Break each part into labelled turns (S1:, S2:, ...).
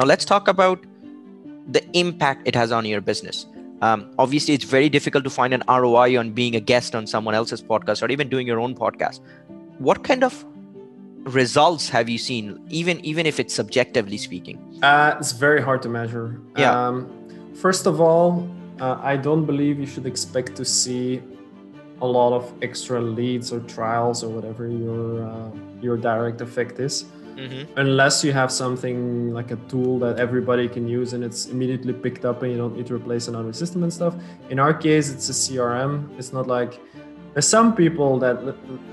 S1: Now, let's talk about the impact it has on your business. Um, obviously, it's very difficult to find an ROI on being a guest on someone else's podcast or even doing your own podcast. What kind of results have you seen, even even if it's subjectively speaking?
S2: Uh, it's very hard to measure.
S1: Yeah.
S2: Um, first of all, uh, I don't believe you should expect to see a lot of extra leads or trials or whatever your uh, your direct effect is
S1: Mm-hmm.
S2: unless you have something like a tool that everybody can use and it's immediately picked up and you don't need to replace another system and stuff. In our case it's a crm it's not like there's some people that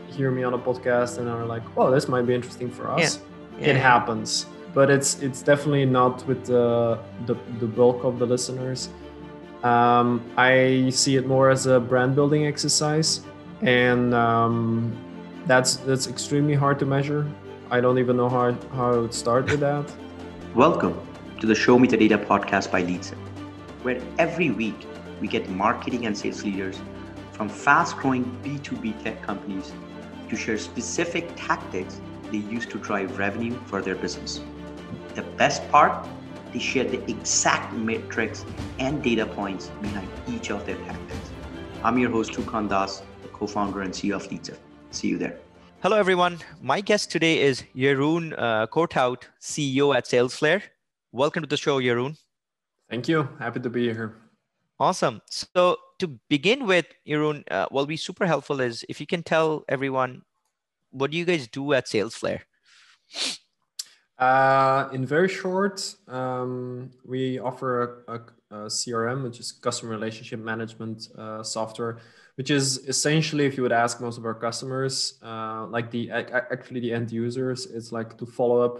S2: hear me on a podcast and are like oh this might be interesting for us.
S1: Yeah.
S2: it happens. But it's it's definitely not with the the, the bulk of the listeners. Um, i see it more as a brand building exercise and um, that's that's extremely hard to measure i don't even know how, how i would start with that
S3: Welcome to the Show Me the Data podcast by Leadset, where every week we get marketing and sales leaders from fast growing B2B tech companies to share specific tactics they use to drive revenue for their business. The best part, they share the exact metrics and data points behind each of their tactics. I'm your host, Tukan Das, the co founder and CEO of Leadset. See you there.
S1: Hello, everyone. My guest today is Jeroen uh, Corthout, CEO at SalesFlare. Welcome to the show, Jeroen.
S2: thank you happy to be here
S1: Awesome. So to begin with, Jeroen, uh, what will be super helpful is if you can tell everyone what do you guys do at SalesFlare?
S2: Uh, in very short, um, we offer a, a, a CRM, which is customer relationship management uh, software, which is essentially, if you would ask most of our customers, uh, like the actually the end users, it's like to follow up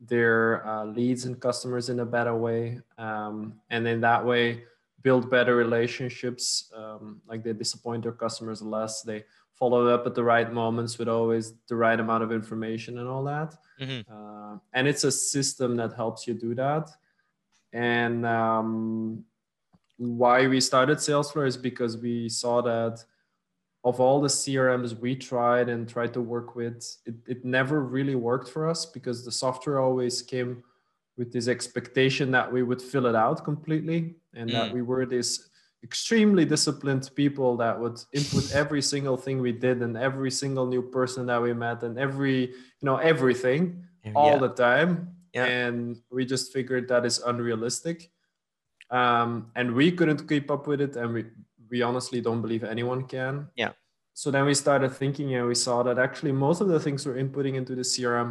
S2: their uh, leads and customers in a better way, um, and in that way build better relationships. Um, like they disappoint their customers less. They follow up at the right moments with always the right amount of information and all that
S1: Mhm.
S2: uh, and it's a system that helps you do that and um, why we started Salesflare is because we saw that of all the crms we tried and tried to work with it, it never really worked for us because the software always came with this expectation that we would fill it out completely and that
S1: Mm.
S2: we were this extremely disciplined people that would input every single thing we did and every single new person that we met and every you know everything all
S1: Yeah.
S2: the time
S1: Yeah.
S2: and we just figured that is unrealistic um, and we couldn't keep up with it and we we honestly don't believe anyone can
S1: Yeah.
S2: so then we started thinking and we saw that actually most of the things we're inputting into the crm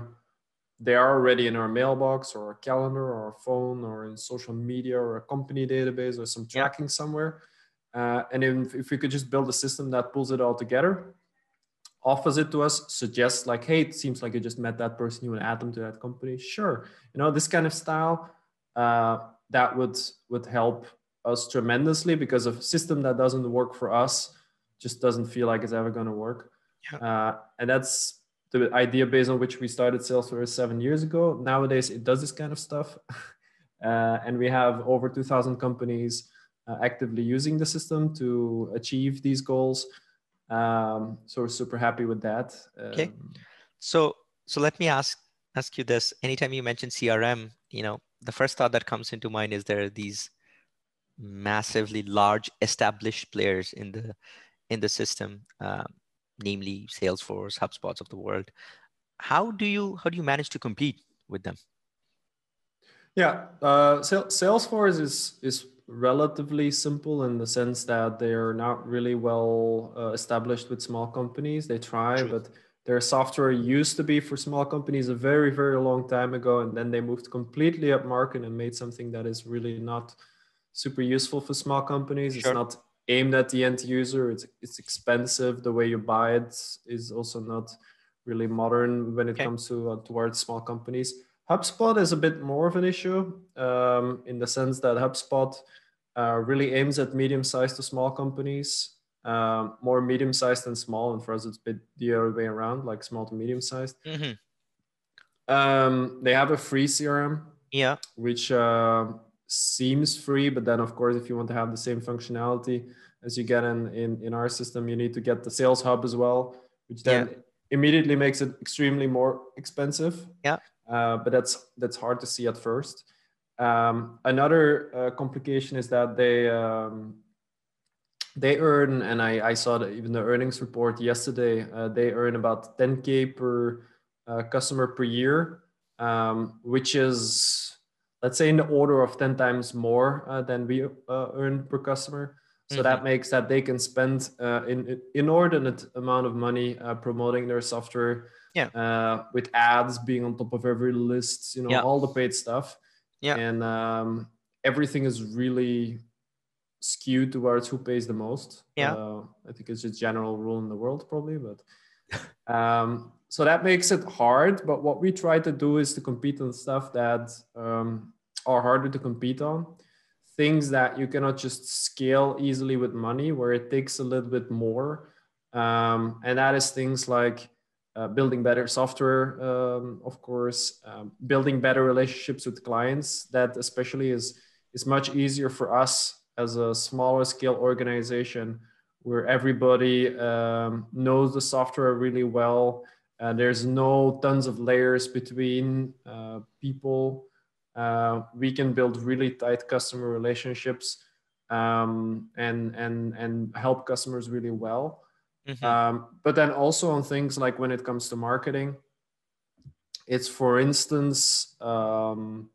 S2: they are already in our mailbox or our calendar or our phone or in social media or a company database or some
S1: Yeah.
S2: tracking somewhere uh, and if, if we could just build a system that pulls it all together offers it to us suggests like hey it seems like you just met that person you want to add them to that company sure you know this kind of style uh, that would would help us tremendously because a system that doesn't work for us just doesn't feel like it's ever going to work uh, and that's the idea based on which we started Salesflare seven years ago. Nowadays it does this kind of stuff. Uh, and we have over 2000 companies uh, actively using the system to achieve these goals. Um, so we're super happy with that.
S1: Okay.
S2: Um,
S1: So so let me ask ask you this. Anytime you mention CRM, you know, the first thought that comes into mind is there are these massively large established players in the in the system, um, namely Salesforce, HubSpots of the world. How do you how do you manage to compete with them?
S2: Yeah, uh, Salesforce is is relatively simple in the sense that they are not really well uh, established with small companies. They try,
S1: True.
S2: but their software used to be for small companies a very very long time ago, and then they moved completely up market and made something that is really not super useful for small companies.
S1: Sure.
S2: It's not aimed at the end user. It's it's expensive. The way you buy it is also not really modern when it
S1: Okay.
S2: comes to uh, towards small companies. HubSpot is a bit more of an issue um, in the sense that HubSpot uh, really aims at medium-sized to small companies, um, more medium-sized than small, and for us it's a bit the other way around, like small to medium-sized.
S1: Mhm.
S2: Um, they have a free CRM,
S1: Yeah.
S2: which uh, seems free, but then of course, if you want to have the same functionality as you get in in, in our system, you need to get the Sales Hub as well, which then immediately makes it extremely more expensive.
S1: Yeah.
S2: Uh, but that's that's hard to see at first. Um, another uh, complication is that they um, they earn, and I, I saw that even the earnings report yesterday, uh, they earn about 10k per uh, customer per year, um, which is let's say in the order of 10 times more uh, than we uh, earn per customer. So mm-hmm. that makes that they can spend uh, in inordinate amount of money uh, promoting their software.
S1: Yeah.
S2: with ads being on top of every list, you know,
S1: yeah.
S2: all the paid stuff.
S1: Yeah.
S2: And um, everything is really skewed towards who pays the most.
S1: Yeah.
S2: Uh, I think it's a general rule in the world, probably, but um, so that makes it hard. But what we try to do is to compete on stuff that um, are harder to compete on, things that you cannot just scale easily with money, where it takes a little bit more. Um, and that is things like uh, building better software, um, of course, um, building better relationships with clients. That especially is is much easier for us as a smaller scale organization, where everybody um, knows the software really well. Uh, there's no tons of layers between uh, people. Uh, we can build really tight customer relationships um, and and and help customers really well. Mm-hmm. Um, but then also on things like when it comes to marketing, it's for instance um,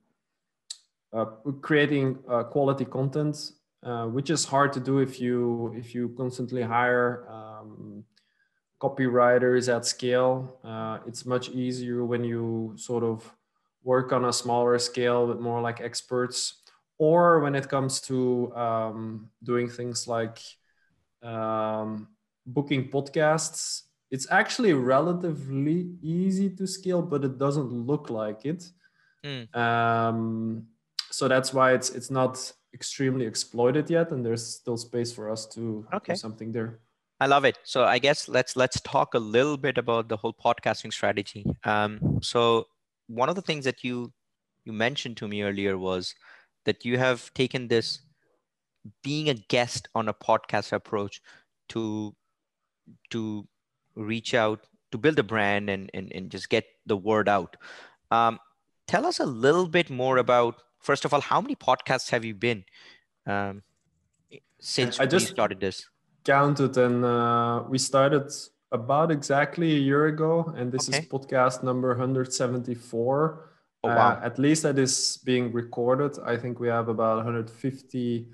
S2: uh, creating uh, quality content, uh, which is hard to do if you if you constantly hire um, copywriters at scale. Uh, it's much easier when you sort of work on a smaller scale with more like experts, or when it comes to um, doing things like um, booking podcasts it's actually relatively easy to scale but it doesn't look like it
S1: mm.
S2: um, so that's why it's it's not extremely exploited yet and there's still space for us to
S1: okay.
S2: do something there
S1: i love it so i guess let's let's talk a little bit about the whole podcasting strategy um, so one of the things that you you mentioned to me earlier was that you have taken this being a guest on a podcast approach to to reach out to build a brand and, and, and just get the word out. Um, tell us a little bit more about, first of all, how many podcasts have you been um, since
S2: I just
S1: started this?
S2: Counted and uh, we started about exactly a year ago, and this
S1: okay.
S2: is podcast number 174.
S1: Oh, wow.
S2: Uh, at least that is being recorded. I think we have about 150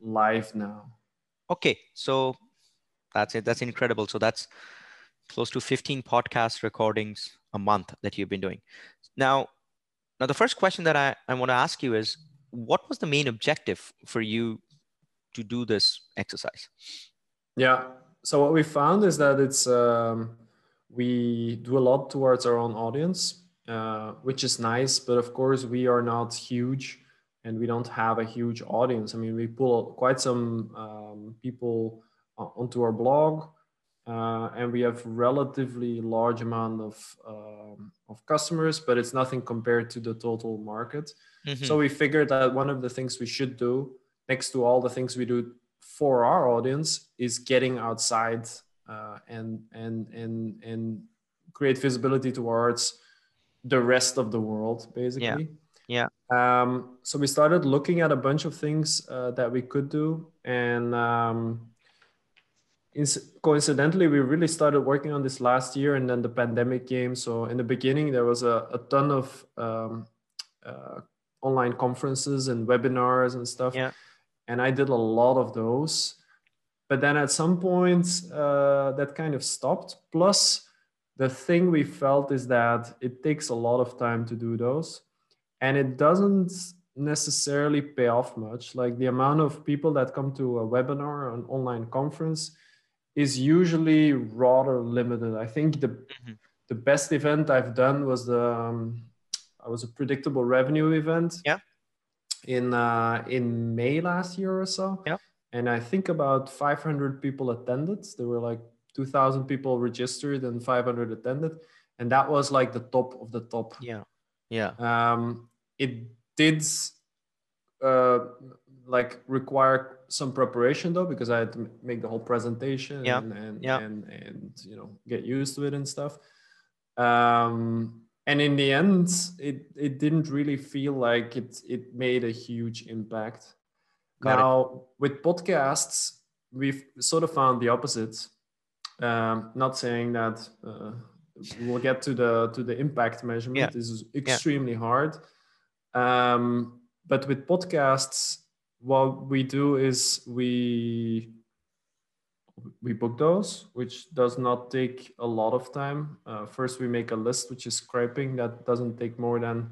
S2: live now.
S1: Okay, so that's it. That's incredible. So that's close to 15 podcast recordings a month that you've been doing. Now, now the first question that I, I want to ask you is what was the main objective for you to do this exercise?
S2: Yeah. So what we found is that it's um, we do a lot towards our own audience, uh, which is nice. But of course, we are not huge, and we don't have a huge audience. I mean, we pull quite some um, people onto our blog. Uh, and we have relatively large amount of um, of customers, but it's nothing compared to the total market. Mm-hmm. So we figured that one of the things we should do, next to all the things we do for our audience, is getting outside uh, and and and and create visibility towards the rest of the world, basically.
S1: Yeah.
S2: Yeah. Um, so we started looking at a bunch of things uh, that we could do, and um, coincidentally we really started working on this last year and then the pandemic came. So in the beginning there was a, a ton of um, uh, online conferences and webinars and stuff.
S1: Yeah.
S2: and i did a lot of those. But then at some point uh, that kind of stopped. Plus the thing we felt is that it takes a lot of time to do those. And it doesn't necessarily pay off much. Like the amount of people that come to a webinar or an online conference is usually rather limited. I think the mm-hmm. the best event I've done was the um, I was a predictable revenue event.
S1: Yeah.
S2: In uh, in May last year or so.
S1: Yeah.
S2: And I think about 500 people attended. There were like 2,000 people registered and 500 attended, and that was like the top of the top.
S1: Yeah. Yeah.
S2: Um, it did uh, like require some preparation though because I had to make the whole presentation
S1: yeah.
S2: and and,
S1: yeah.
S2: and and you know get used to it and stuff. Um, and in the end, it it didn't really feel like it it made a huge impact.
S1: Got it.
S2: now with podcasts, we've sort of found the opposite. Um, not saying that uh, we'll get to the to the impact measurement.
S1: Yeah.
S2: This is extremely hard. Um, but with podcasts, what we do is we we book those, which does not take a lot of time. Uh, first, we make a list, which is scraping. That doesn't take more than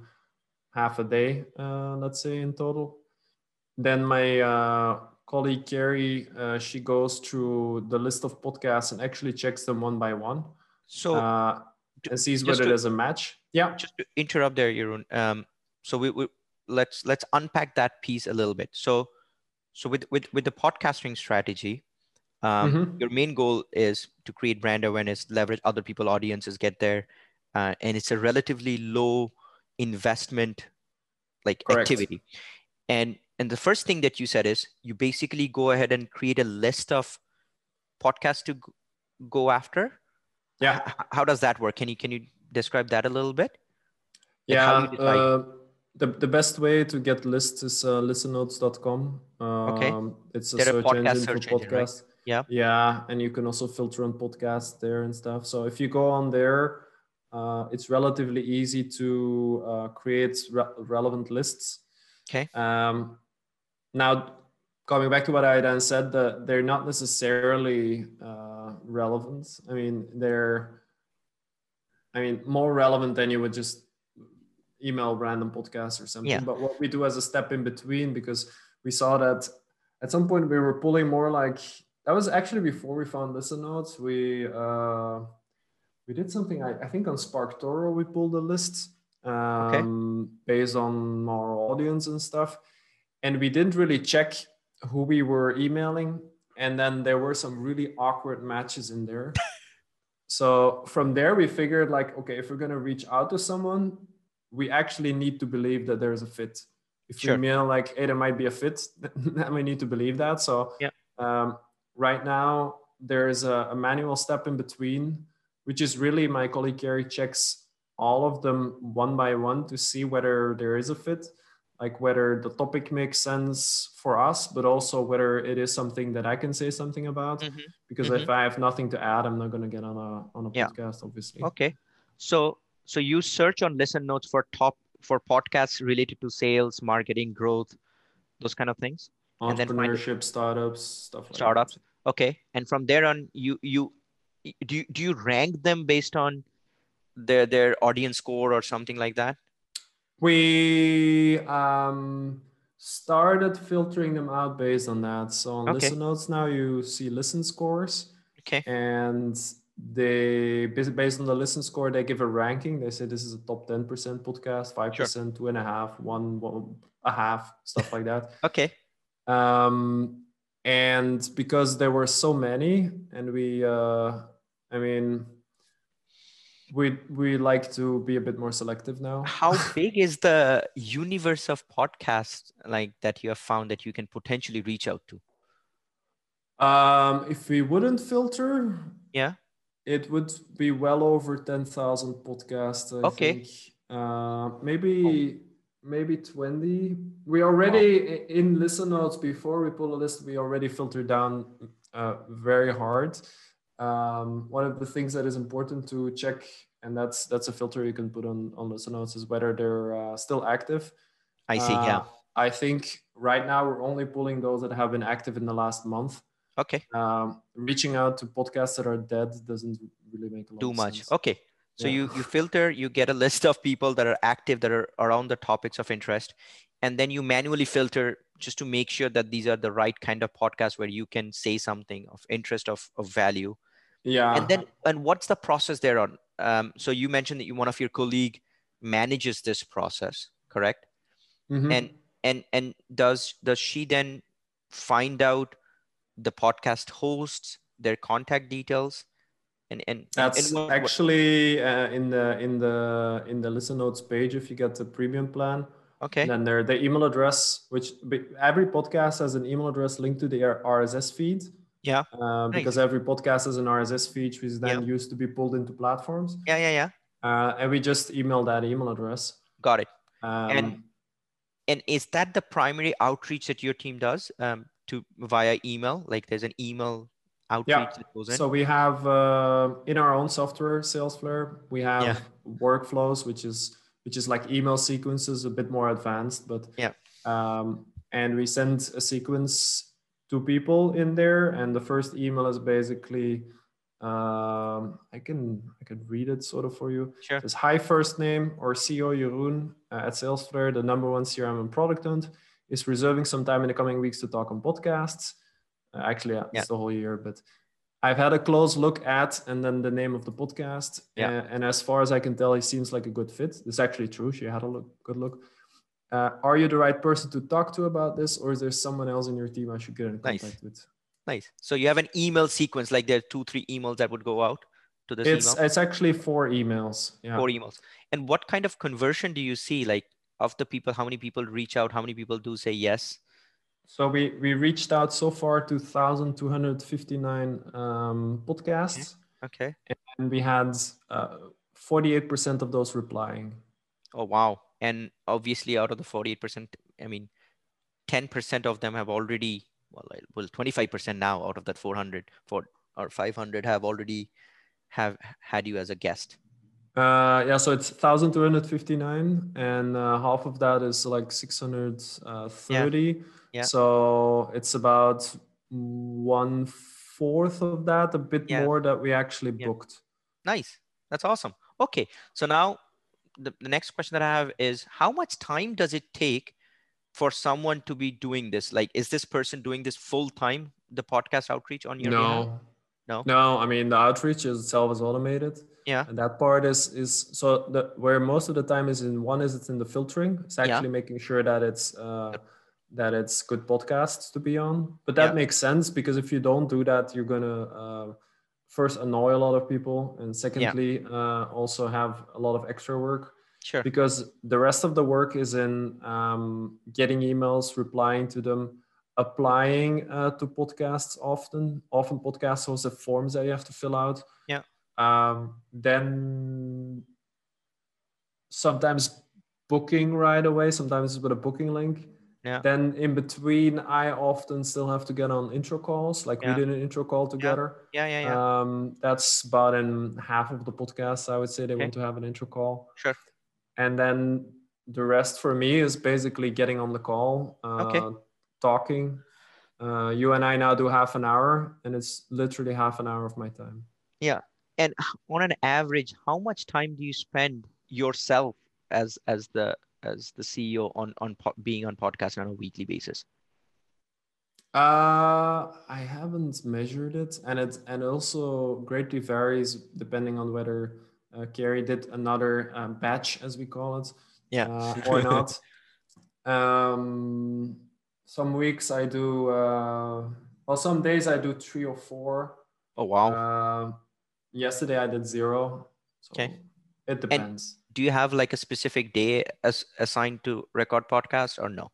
S2: half a day, uh, let's say in total. Then my uh, colleague Carrie, uh, she goes through the list of podcasts and actually checks them one by one
S1: So
S2: uh, and sees whether
S1: to-
S2: there's a match. Yeah.
S1: just to interrupt there, Jeroen. Um, so we, we let's let's unpack that piece a little bit. So so with with with the podcasting strategy, um,
S2: Mhm.
S1: your main goal is to create brand awareness, leverage other people audiences, get there, uh, and it's a relatively low investment like
S2: Correct.
S1: activity. And and the first thing that you said is you basically go ahead and create a list of podcasts to go after.
S2: Yeah.
S1: H- how does that work? Can you can you describe that a little bit? Like, how
S2: Yeah.
S1: Do you decide?
S2: The, the best way to get lists is uh, listennotes.com. Um,
S1: Okay.
S2: It's a
S1: They're a
S2: search
S1: podcast
S2: engine
S1: search
S2: for
S1: engine, right?
S2: podcasts.
S1: Yeah.
S2: Yeah. And you can also filter on podcasts there and stuff. So if you go on there, uh, it's relatively easy to uh, create re- relevant lists.
S1: Okay.
S2: Um, now, coming back to what I then said, that they're not necessarily uh, relevant. I mean, they're, I mean, more relevant than you would just email random podcasts or something.
S1: Yeah.
S2: But what we do as a step in between, because we saw that at some point we were pulling more like that was actually before we found listen notes. We uh, we did something I, I think on Spark Toro we pulled a list um, based on our audience and stuff, and we didn't really check who we were emailing, and then there were some really awkward matches in there. so from there we figured like okay if we're gonna reach out to someone we actually need to believe that there's a fit if
S1: Sure.
S2: we mail like hey there might be a fit then we need to believe that so
S1: Yeah.
S2: um, right now there's a, a manual step in between which is really my colleague Gary checks all of them one by one to see whether there is a fit like whether the topic makes sense for us but also whether it is something that i can say something about
S1: Mhm.
S2: because if i have nothing to add i'm not going to get on a on a
S1: Yeah.
S2: podcast obviously
S1: Okay. So so you search on listen notes for top for podcasts related to sales, marketing, growth, those kind of things. and then find
S2: entrepreneurship startups stuff like
S1: Startups.
S2: that.
S1: Okay. And from there on, you you do you, do you rank them based on their their audience score or something like that?
S2: we um started filtering them out based on that so on
S1: Okay.
S2: listen notes now you see listen scores
S1: Okay.
S2: and they bas- based on the listen score they give a ranking they say this is a top 10% podcast 5% two and a half one, one a half stuff like that
S1: Okay.
S2: um, and because there were so many and we uh, i mean we we like to be a bit more selective now
S1: How big is the universe of podcasts like that you have found that you can potentially reach out to?
S2: um, if we wouldn't filter
S1: Yeah.
S2: It would be well over 10,000 podcasts I
S1: Okay.
S2: think. Uh, maybe maybe 20 we already in listen notes before we pull a list we already filter down uh, very hard um, one of the things that is important to check and that's that's a filter you can put on on listen notes is whether they're uh, still active
S1: I see. Yeah.
S2: Uh, i think right now we're only pulling those that have been active in the last month
S1: Okay.
S2: um, reaching out to podcasts that are dead doesn't really make a lot
S1: Too much.
S2: sense.
S1: Okay. So
S2: Yeah.
S1: you you filter, you get a list of people that are active that are around the topics of interest, and then you manually filter just to make sure that these are the right kind of podcasts where you can say something of interest of, of value.
S2: Yeah.
S1: And then and what's the process there on? Um, so you mentioned that you one of your colleague manages this process, correct?
S2: Mhm.
S1: and and and does does she then find out the podcast hosts their contact details and and
S2: that's
S1: and what-
S2: actually uh, in the in the in the listen notes page if you get the premium plan.
S1: Okay.
S2: And then there the email address which every podcast has an email address linked to their rss feed.
S1: Yeah.
S2: Uh, because every podcast has an rss feed which is then
S1: Yeah.
S2: used to be pulled into platforms.
S1: Yeah yeah yeah.
S2: Uh, and we just email that email address.
S1: Got it.
S2: Um,
S1: And- And is that the primary outreach that your team does? Um, to via email? Like there's an email outreach that goes in.
S2: So we have uh, in our own software, Salesflare, we have
S1: Yeah.
S2: workflows, which is which is like email sequences, a bit more advanced, but
S1: Yeah.
S2: Um, and we send a sequence to people in there, and the first email is basically um, I can I can read it sort of for you.
S1: sure.
S2: It's hi first name or CEO Jeroen uh, at Salesflare, the number one CRM and product hunt, is reserving some time in the coming weeks to talk on podcasts. Uh, actually, yeah,
S1: Yeah.
S2: it's the whole year, but I've had a close look at and then the name of the podcast.
S1: Yeah.
S2: Uh, and as far as I can tell, he seems like a good fit. This is actually true. She had a look, good look. Uh, are you the right person to talk to about this, or is there someone else in your team I should get in
S1: Nice.
S2: contact with?
S1: Nice. So you have an email sequence, like there are two, three emails that would go out to this
S2: It's
S1: email.
S2: it's actually four emails. Yeah.
S1: Four emails. And what kind of conversion do you see? Like of the people, how many people reach out? How many people do say yes?
S2: So we we reached out so far to 1,259 um, podcasts,
S1: Okay.
S2: and we had uh, 48% of those replying.
S1: Oh wow. And obviously out of the 48%, I mean, 10% of them have already, well, I- well, 25% now out of that 400 for, or 500 have already have had you as a guest.
S2: Uh, yeah, so it's 1,259, and uh, half of that is like 630.
S1: Yeah. yeah.
S2: So it's about one fourth of that, a bit
S1: Yeah.
S2: more that we actually
S1: Yeah.
S2: booked.
S1: Nice. That's awesome. Okay. So now the, the next question that I have is how much time does it take for someone to be doing this? Like, is this person doing this full time, the podcast outreach on your behalf?
S2: no.
S1: No?
S2: No, I mean the outreach itself is automated.
S1: Yeah.
S2: And that part is is so the where most of the time is in one is it's in the filtering. It's
S1: Yeah.
S2: actually making sure that it's uh that it's good podcasts to be on. But that
S1: Yeah.
S2: makes sense because if you don't do that, you're gonna uh, first annoy a lot of people, and secondly, uh, also have a lot of extra work
S1: Sure.
S2: because the rest of the work is in um, getting emails, replying to them, applying uh, to podcasts often. Often podcasts also have forms that you have to fill out.
S1: Yeah.
S2: Um, then sometimes booking right away, sometimes with a booking link.
S1: Yeah.
S2: Then in between, I often still have to get on intro calls. Like
S1: Yeah.
S2: we did an intro call together.
S1: Yeah. Yeah. Yeah.
S2: Um, that's about in half of the podcasts. I would say they
S1: Okay.
S2: want to have an intro call
S1: Sure.
S2: and then the rest for me is basically getting on the call uh,
S1: Okay.
S2: talking uh, you and i now do half an hour and it's literally half an hour of my time
S1: and on an average how much time do you spend yourself as as the as the ceo on on po- being on podcast on a weekly basis?
S2: Uh, i haven't measured it and it and also greatly varies depending on whether uh, Carrie did another um, batch as we call it
S1: Yeah.
S2: uh, or not. Um, some weeks i do uh, well some days i do three or four.
S1: Oh wow.
S2: Uh, yesterday I did zero. So
S1: Okay.
S2: It depends.
S1: do you have like a specific day as assigned to record podcast or no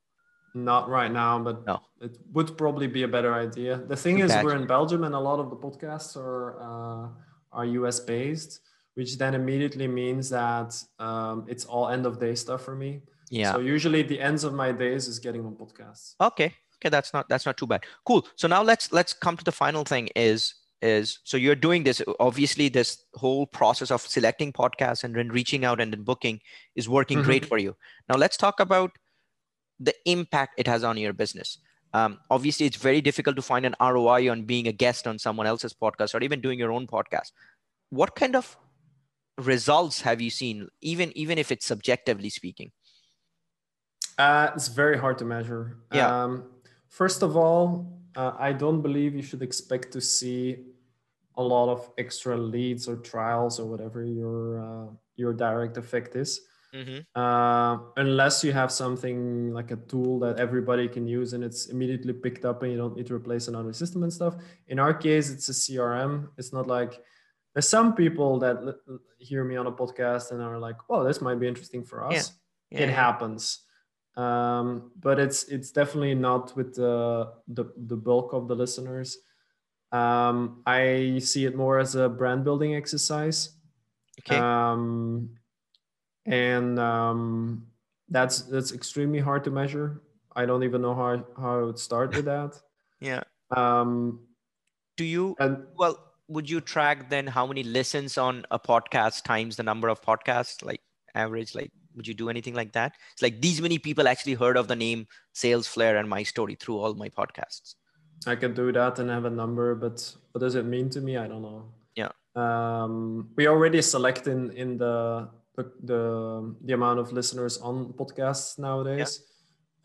S2: Not right now, but
S1: No.
S2: it would probably be a better idea. The thing is, we're in Belgium, and a lot of the podcasts are uh, are US based, which then immediately means that um, it's all end of day stuff for me.
S1: yeah
S2: So usually the ends of my days is getting on podcasts.
S1: okay okay that's not that's not too bad cool so now let's let's come to the final thing is is so you're doing this obviously this whole process of selecting podcasts and then reaching out and then booking is working
S2: Mhm.
S1: great for you now let's talk about the impact it has on your business um, obviously it's very difficult to find an roi on being a guest on someone else's podcast or even doing your own podcast what kind of results have you seen even even if it's subjectively speaking
S2: Uh, it's very hard to measure.
S1: Yeah.
S2: Um, first of all, uh, I don't believe you should expect to see a lot of extra leads or trials or whatever your uh, your direct effect is,
S1: mm-hmm.
S2: uh, unless you have something like a tool that everybody can use and it's immediately picked up and you don't need to replace another system and stuff. In our case, it's a CRM. It's not like there's some people that li- hear me on a podcast and are like, "Oh, this might be interesting for us."
S1: Yeah.
S2: it happens um, but it's it's definitely not with the the, the bulk of the listeners um, i see it more as a brand building exercise
S1: Okay.
S2: Um, and um, that's that's extremely hard to measure. I don't even know how how I would start with that.
S1: yeah.
S2: Um,
S1: Do you
S2: and
S1: well would you track then how many listens on a podcast times the number of podcasts like average like would you do anything like that it's like these many people actually heard of the name Salesflare and my story through all my podcasts
S2: I can do that and have a number, but what does it mean to me? I don't know.
S1: Yeah.
S2: Um, we already select in in the the the, the amount of listeners on podcasts nowadays.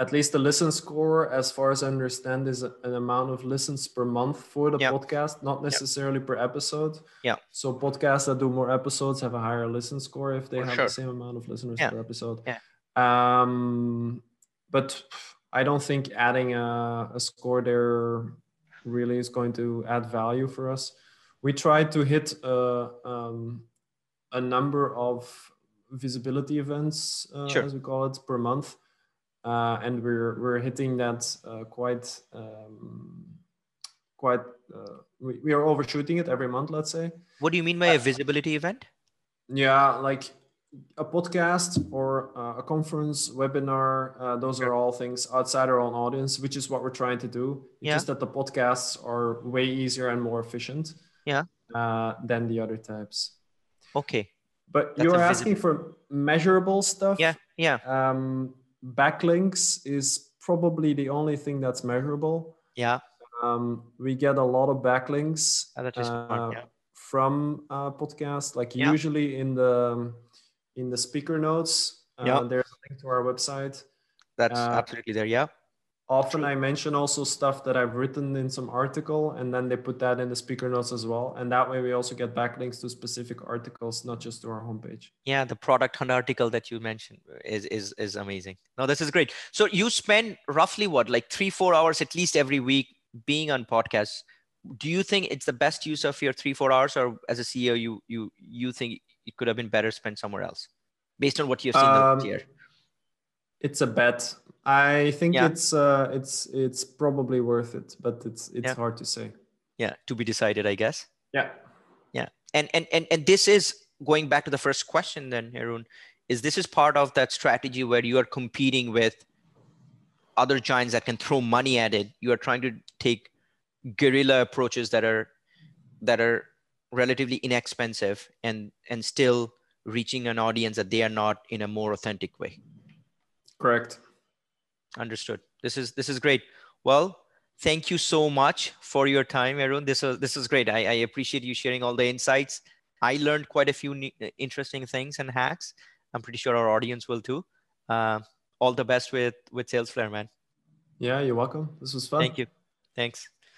S2: At least the listen score, as far as I understand, is an amount of listens per month for the
S1: Yeah.
S2: podcast, not necessarily per episode.
S1: Yeah.
S2: So podcasts that do more episodes have a higher listen score if they
S1: For
S2: have
S1: sure.
S2: the same amount of listeners
S1: Yeah.
S2: per episode.
S1: Yeah.
S2: Um, but I don't think adding a, a score there really is going to add value for us. We try to hit a, um, a number of visibility events, uh,
S1: Sure.
S2: as we call it, per month, uh, and we're we're hitting that uh, quite um, quite. Uh, we, we are overshooting it every month, let's say.
S1: what do you mean by a visibility event
S2: Yeah, like a podcast or uh, a conference, webinar, uh, those are all things outside our own audience, which is what we're trying to do. It's
S1: Yeah.
S2: just that the podcasts are way easier and more efficient
S1: Yeah.
S2: uh, than the other types.
S1: okay
S2: But
S1: That's
S2: you're asking for measurable stuff.
S1: yeah yeah
S2: Um, backlinks is probably the only thing that's measurable.
S1: yeah
S2: Um, we get a lot of backlinks
S1: is smart, yeah.
S2: from uh, podcasts. Like
S1: Yeah.
S2: usually in the in the speaker notes, uh,
S1: Yeah.
S2: there's a link to our website.
S1: that's
S2: Uh,
S1: absolutely there yeah
S2: Often I mention also stuff that I've written in some article, and then they put that in the speaker notes as well. And that way we also get backlinks to specific articles, not just to our homepage.
S1: yeah the product hunt article that you mentioned is is is amazing no this is great so you spend roughly what like three four hours at least every week being on podcasts do you think it's the best use of your three four hours or as a ceo you you you think it could have been better spent somewhere else based on what you've seen
S2: Um,
S1: year
S2: It's a bet. I think
S1: Yeah.
S2: it's uh, it's it's probably worth it, but it's it's
S1: Yeah.
S2: hard to say.
S1: yeah to be decided i guess
S2: Yeah. Yeah.
S1: and and and, and this is going back to the first question then Jeroen, is this is part of that strategy where you are competing with other giants that can throw money at it you are trying to take guerrilla approaches that are that are relatively inexpensive and and still reaching an audience that they are not in a more authentic way.
S2: Correct.
S1: understood. This is this is great. Well thank you so much for your time Jeroen. this is this is great. I, I appreciate you sharing all the insights. I learned quite a few ne- interesting things and hacks. I'm pretty sure our audience will too. Uh, all the best with with Salesflare man.
S2: Yeah, you're welcome. This was fun.
S1: thank you. Thanks